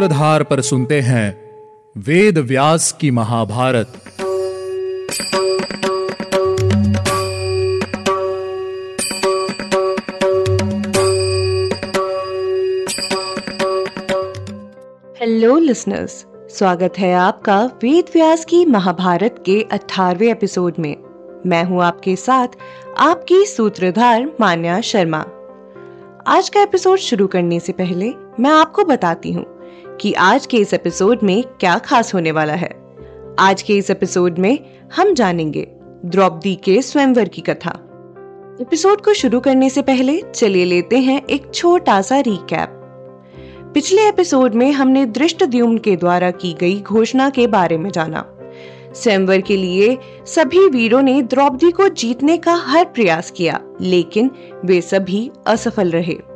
सूत्रधार पर सुनते हैं वेद व्यास की महाभारत। हेलो लिसनर्स स्वागत है आपका वेद व्यास की महाभारत के 18वें एपिसोड में। मैं हूँ आपके साथ आपकी सूत्रधार मान्या शर्मा। आज का एपिसोड शुरू करने से पहले मैं आपको बताती हूँ कि आज के इस एपिसोड में क्या खास होने वाला है। आज के इस एपिसोड में हम जानेंगे द्रौपदी के स्वयंवर की कथा। एपिसोड को शुरू करने से पहले चलिए लेते हैं एक छोटा सा रिकैप पिछले एपिसोड में हमने दृष्ट के द्वारा की गई घोषणा के बारे में जाना। स्वयंवर के लिए सभी वीरों ने द्रौपदी को जीतने का हर प्रयास किया, लेकिन वे सभी असफल रहे।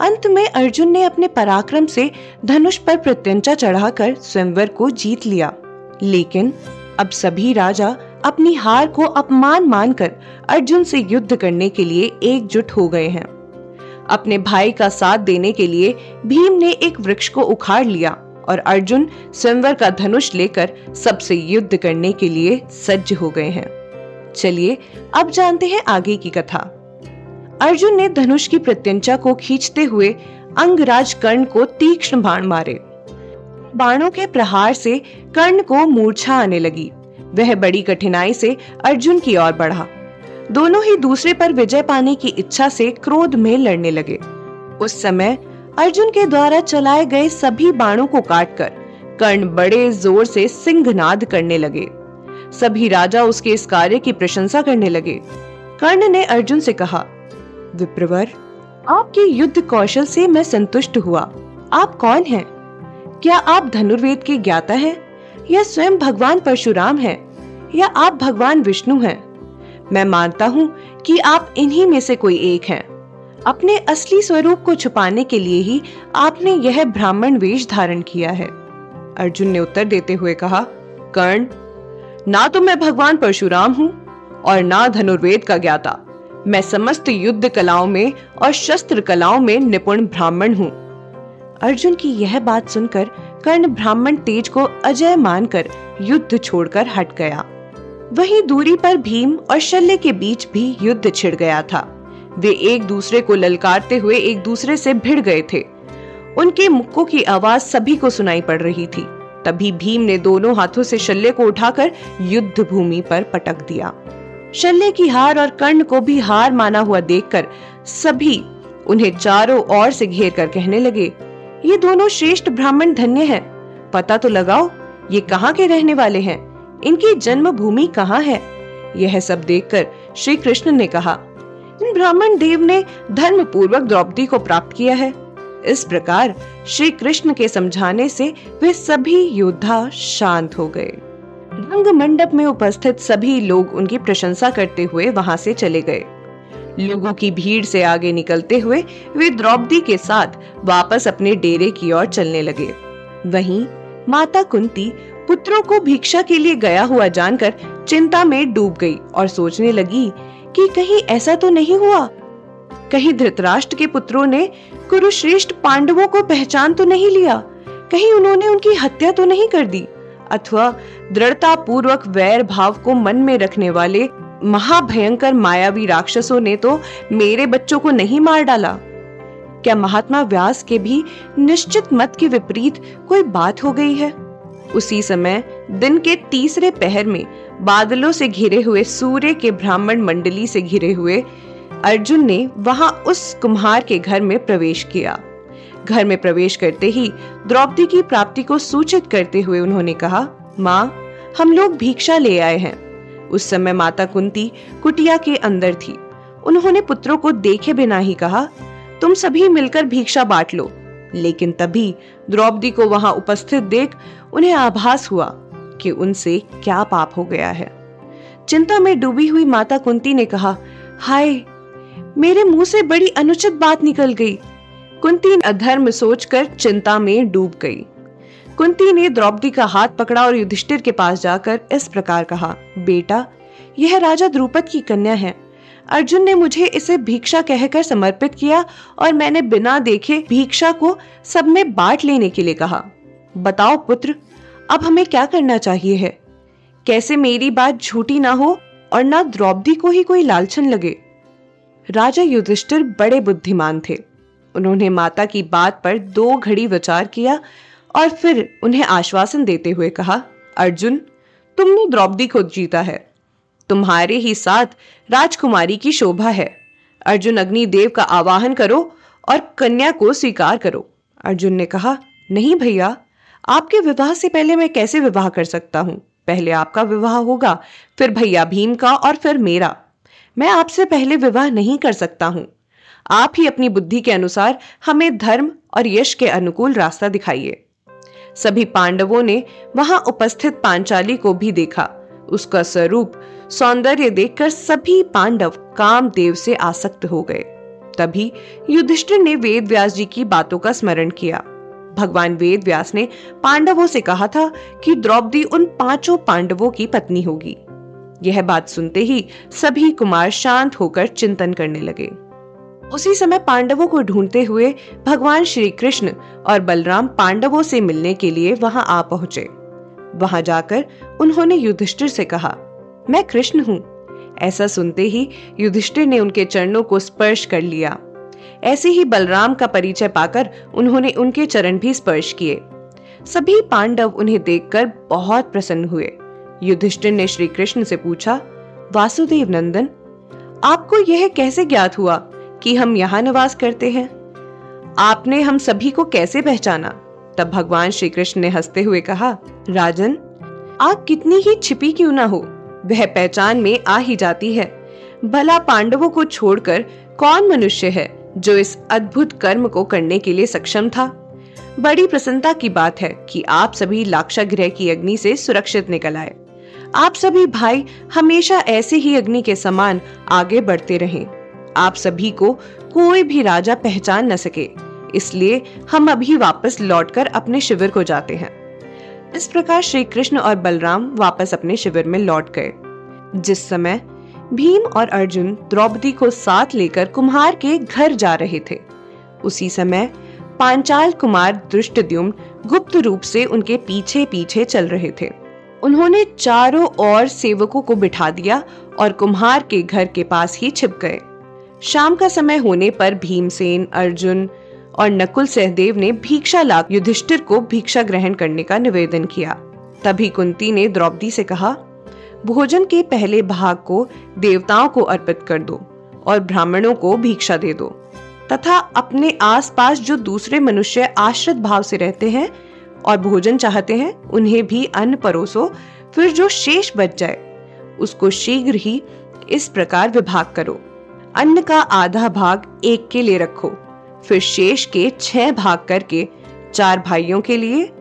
अंत में अर्जुन ने अपने पराक्रम से धनुष पर प्रत्यंचा चढ़ाकर स्वयंवर को जीत लिया। लेकिन अब सभी राजा अपनी हार को अपमान मानकर अर्जुन से युद्ध करने के लिए एकजुट हो गए हैं। अपने भाई का साथ देने के लिए भीम ने एक वृक्ष को उखाड़ लिया और अर्जुन स्वयंवर का धनुष लेकर सबसे युद्ध करने के लिए सज्ज हो गए हैं। चलिए, अब जानते हैं आगे की कथा। अर्जुन ने धनुष की प्रत्यंचा को खींचते हुए अंगराज कर्ण को तीक्ष्ण बाण मारे। बाणों के प्रहार से कर्ण को मूर्छा आने लगी। वह बड़ी कठिनाई से अर्जुन की ओर बढ़ा। दोनों ही दूसरे पर विजय पाने की इच्छा से क्रोध में लड़ने लगे। उस समय अर्जुन के द्वारा चलाए गए सभी बाणों को काटकर कर्ण बड़े ज़ोर से सिंहनाद करने लगे। सभी राजा उसके इस कार्य की प्रशंसा करने लगे। कर्ण ने अर्जुन से कहा विप्रवर, आपके युद्ध कौशल से मैं संतुष्ट हुआ। आप कौन हैं? क्या आप धनुर्वेद के ज्ञाता हैं? या स्वयं भगवान परशुराम हैं? या आप भगवान विष्णु हैं? मैं मानता हूँ कि आप इन्हीं में से कोई एक हैं। अपने असली स्वरूप को छुपाने के लिए ही आपने यह ब्राह्मण वेश धारण किया है। अर्जुन ने उत्तर देते हुए कहा, कर्ण, ना तो मैं भगवान परशुराम हूँ और ना धनुर्वेद का ज्ञाता। मैं समस्त युद्ध कलाओं में और शस्त्र कलाओं में निपुण ब्राह्मण हूँ। अर्जुन की यह बात सुनकर कर्ण ब्राह्मण तेज को अजय मानकर युद्ध छोड़कर हट गया। वहीं दूरी पर भीम और शल्य के बीच भी युद्ध छिड़ गया था। वे एक दूसरे को ललकारते हुए एक दूसरे से भिड़ गए थे। उनके मुक्कों की आवाज़ सभी को सुनाई पड़ रही थी। तभी भीम ने दोनों हाथों से शल्य को उठाकर युद्ध भूमि पर पटक दिया। शल्य की हार और कर्ण को भी हार माना हुआ देखकर सभी उन्हें चारों ओर से घेर कर कहने लगे, ये दोनों श्रेष्ठ ब्राह्मण धन्य हैं। पता तो लगाओ, ये कहाँ के रहने वाले हैं? इनकी जन्म भूमि कहाँ है? यह सब देखकर श्री कृष्ण ने कहा, इन ब्राह्मण देव ने धर्म पूर्वक द्रौपदी को प्राप्त किया है। इस प्रकार श्री कृष्ण के समझाने से वे सभी योद्धा शांत हो गए। रंग मंडप में उपस्थित सभी लोग उनकी प्रशंसा करते हुए वहाँ से चले गए। लोगों की भीड़ से आगे निकलते हुए वे द्रौपदी के साथ वापस अपने डेरे की ओर चलने लगे। वहीं माता कुंती पुत्रों को भिक्षा के लिए गया हुआ जानकर चिंता में डूब गई और सोचने लगी कि कहीं ऐसा तो नहीं हुआ। कहीं धृतराष्ट्र के पुत्रों ने कुरुश्रेष्ठ पांडवों को पहचान तो नहीं लिया, कहीं उन्होंने उनकी हत्या तो नहीं कर दी। अथवा दृढ़ता पूर्वक वैर भाव को मन में रखने वाले महाभयंकर मायावी राक्षसों ने तो मेरे बच्चों को नहीं मार डाला। क्या महात्मा व्यास के भी निश्चित मत के विपरीत कोई बात हो गई है? उसी समय दिन के तीसरे पहर में बादलों से घिरे हुए सूर्य के ब्राह्मण मंडली से घिरे हुए अर्जुन ने वहाँ उस कुम्हार के घर में प्रवेश किया। घर में प्रवेश करते ही द्रौपदी की प्राप्ति को सूचित करते हुए उन्होंने कहा, माँ, हम लोग भिक्षा ले आए हैं। उस समय माता कुंती कुटिया के अंदर थी। उन्होंने पुत्रों को देखे बिना ही कहा, तुम सभी मिलकर भिक्षा बांट लो। लेकिन तभी द्रौपदी को वहाँ उपस्थित देख उन्हें आभास हुआ कि उनसे क्या पाप हो गया है। चिंता में डूबी हुई माता कुंती ने कहा, हाय, मेरे मुँह से बड़ी अनुचित बात निकल गई। कुंती अधर्म सोचकर चिंता में डूब गई। कुंती ने द्रौपदी का हाथ पकड़ा और युधिष्ठिर के पास जाकर इस प्रकार कहा, बेटा, यह राजा द्रुपद की कन्या है। अर्जुन ने मुझे इसे भिक्षा कहकर समर्पित किया और मैंने बिना देखे भिक्षा को सब में बांट लेने के लिए कहा। बताओ पुत्र, अब हमें क्या करना चाहिए है? कैसे मेरी बात झूठी ना हो और ना द्रौपदी को ही कोई लालचन लगे? राजा युधिष्ठिर बड़े बुद्धिमान थे। उन्होंने माता की बात पर दो घड़ी विचार किया और फिर उन्हें आश्वासन देते हुए कहा, अर्जुन, तुमने द्रौपदी को जीता है। तुम्हारे ही साथ राजकुमारी की शोभा है। अर्जुन अग्निदेव का आवाहन करो और कन्या को स्वीकार करो। अर्जुन ने कहा, नहीं भैया, आपके विवाह से पहले मैं कैसे विवाह कर सकता हूँ? पहले आपका विवाह होगा, फिर भैया भीम का और फिर मेरा। मैं आपसे पहले विवाह नहीं कर सकता हूँ। आप ही अपनी बुद्धि के अनुसार हमें धर्म और यश के अनुकूल रास्ता दिखाइए। सभी पांडवों ने वहाँ उपस्थित पांचाली को भी देखा। उसका स्वरूप, सौंदर्य देखकर सभी पांडव कामदेव से आसक्त हो गए। तभी युधिष्ठिर ने वेद व्यास जी की बातों का स्मरण किया। भगवान वेद व्यास ने पांडवों से कहा था कि द्रौपदी उन पाँचों पांडवों की पत्नी होगी। यह बात सुनते ही सभी कुमार शांत होकर चिंतन करने लगे। उसी समय पांडवों को ढूंढते हुए भगवान श्री कृष्ण और बलराम पांडवों से मिलने के लिए वहाँ आ पहुँचे। वहाँ जाकर उन्होंने युधिष्ठिर से कहा, मैं कृष्ण हूँ। ऐसा सुनते ही युधिष्ठिर ने उनके चरणों को स्पर्श कर लिया। ऐसे ही बलराम का परिचय पाकर उन्होंने उनके चरण भी स्पर्श किए। सभी पांडव उन्हें देखकर बहुत प्रसन्न हुए। युधिष्ठिर ने श्री कृष्ण से पूछा, वासुदेव नंदन, आपको यह कैसे ज्ञात हुआ कि हम यहाँ निवास करते हैं? आपने हम सभी को कैसे पहचाना? तब भगवान श्री कृष्ण ने हँसते हुए कहा, राजन, आप कितनी ही छिपी क्यों ना हो? वह पहचान में आ ही जाती है। भला पांडवों को छोड़कर कौन मनुष्य है, जो इस अद्भुत कर्म को करने के लिए सक्षम था? बड़ी प्रसन्नता की बात है कि आप सभी लाक्षागृह की अग्नि से सुरक्षित निकल आए। आप सभी भाई हमेशा ऐसे ही अग्नि के समान आगे बढ़ते रहें। आप सभी को कोई भी राजा पहचान न सके। इसलिए हम अभी वापस लौटकर अपने शिविर को जाते हैं। इस प्रकार श्री कृष्ण और बलराम वापस अपने शिविर में लौट गए। जिस समय भीम और अर्जुन द्रौपदी को साथ लेकर कुम्हार के घर जा रहे थे, उसी समय पांचाल कुमार दृष्टद्युम्न गुप्त रूप से उनके पीछे पीछे चल रहे थे। उन्होंने चारों ओर सेवकों को बिठा दिया और कुम्हार के घर के पास ही छिप गए। शाम का समय होने पर भीमसेन, अर्जुन और नकुल सहदेव ने भिक्षा लाख युधिष्ठिर को भिक्षा ग्रहण करने का निवेदन किया। तभी कुंती ने द्रौपदी से कहा, भोजन के पहले भाग को देवताओं को अर्पित कर दो और ब्राह्मणों को भिक्षा दे दो। तथा अपने आसपास जो दूसरे मनुष्य आश्रित भाव से रहते हैं और भोजन चाहते हैं, उन्हें भी अन्न परोसो, फिर जो शेष बच जाए, उसको शीघ्र ही इस प्रकार विभाग करो। अन्न का आधा भाग एक के लिए रखो, फिर शेष के छह भाग करके चार भाइयों के लिए।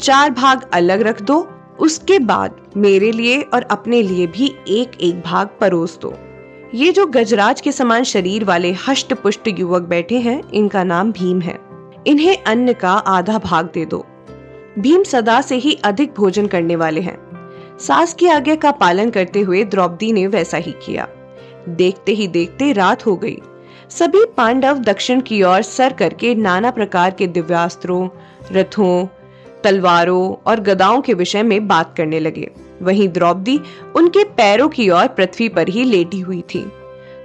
चार भाग अलग रख दो, उसके बाद मेरे लिए और अपने लिए भी एक एक भाग परोस दो। ये जो गजराज के समान शरीर वाले हष्ट पुष्ट युवक बैठे हैं, इनका नाम भीम है। इन्हें अन्न का आधा भाग दे दो। भीम सदा से ही अधिक भोजन करने वाले हैं। सास की आज्ञा का पालन करते हुए द्रौपदी ने वैसा ही किया। देखते ही देखते रात हो गई। सभी पांडव दक्षिण की ओर सर करके नाना प्रकार के दिव्यास्त्रों, रथों, तलवारों और गदाओं के विषय में बात करने लगे। वहीं द्रौपदी उनके पैरों की ओर पृथ्वी पर ही लेटी हुई थी।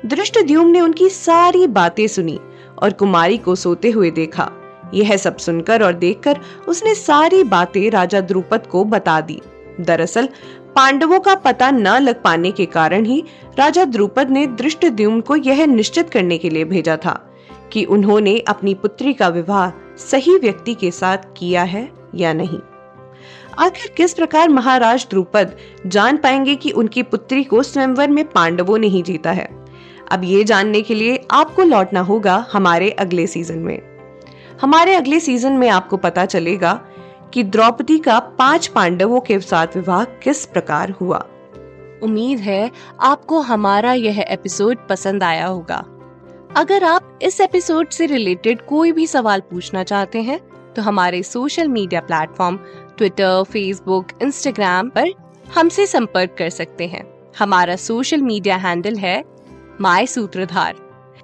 दृष्टद्युम ने उनकी सारी बातें सुनी और कुमारी को सोते हुए देखा। यह सब सुनकर और देखकर उसने सारी बातें राजा द्रुपद को बता दी। दरअसल पांडवों का पता न लग पाने के कारण ही राजा द्रुपद ने दृष्ट को यह निश्चित करने के लिए भेजा था कि उन्होंने अपनी पुत्री का विवाह सही व्यक्ति के साथ किया है या नहीं। आखिर किस प्रकार महाराज द्रुपद जान पाएँगे कि उनकी पुत्री को स्वयंवर में पांडवों ने ही जीता है? अब ये जानने के लिए आपको लौटना होगा हमारे अगले सीज़न में। हमारे अगले सीज़न में आपको पता चलेगा कि द्रौपदी का पाँच पांडवों के साथ विवाह किस प्रकार हुआ। उम्मीद है आपको हमारा यह एपिसोड पसंद आया होगा। अगर आप इस एपिसोड से रिलेटेड कोई भी सवाल पूछना चाहते हैं तो हमारे social media platform Twitter Facebook Instagram पर हमसे संपर्क कर सकते हैं। हमारा सोशल मीडिया हैंडल है माई सूत्रधार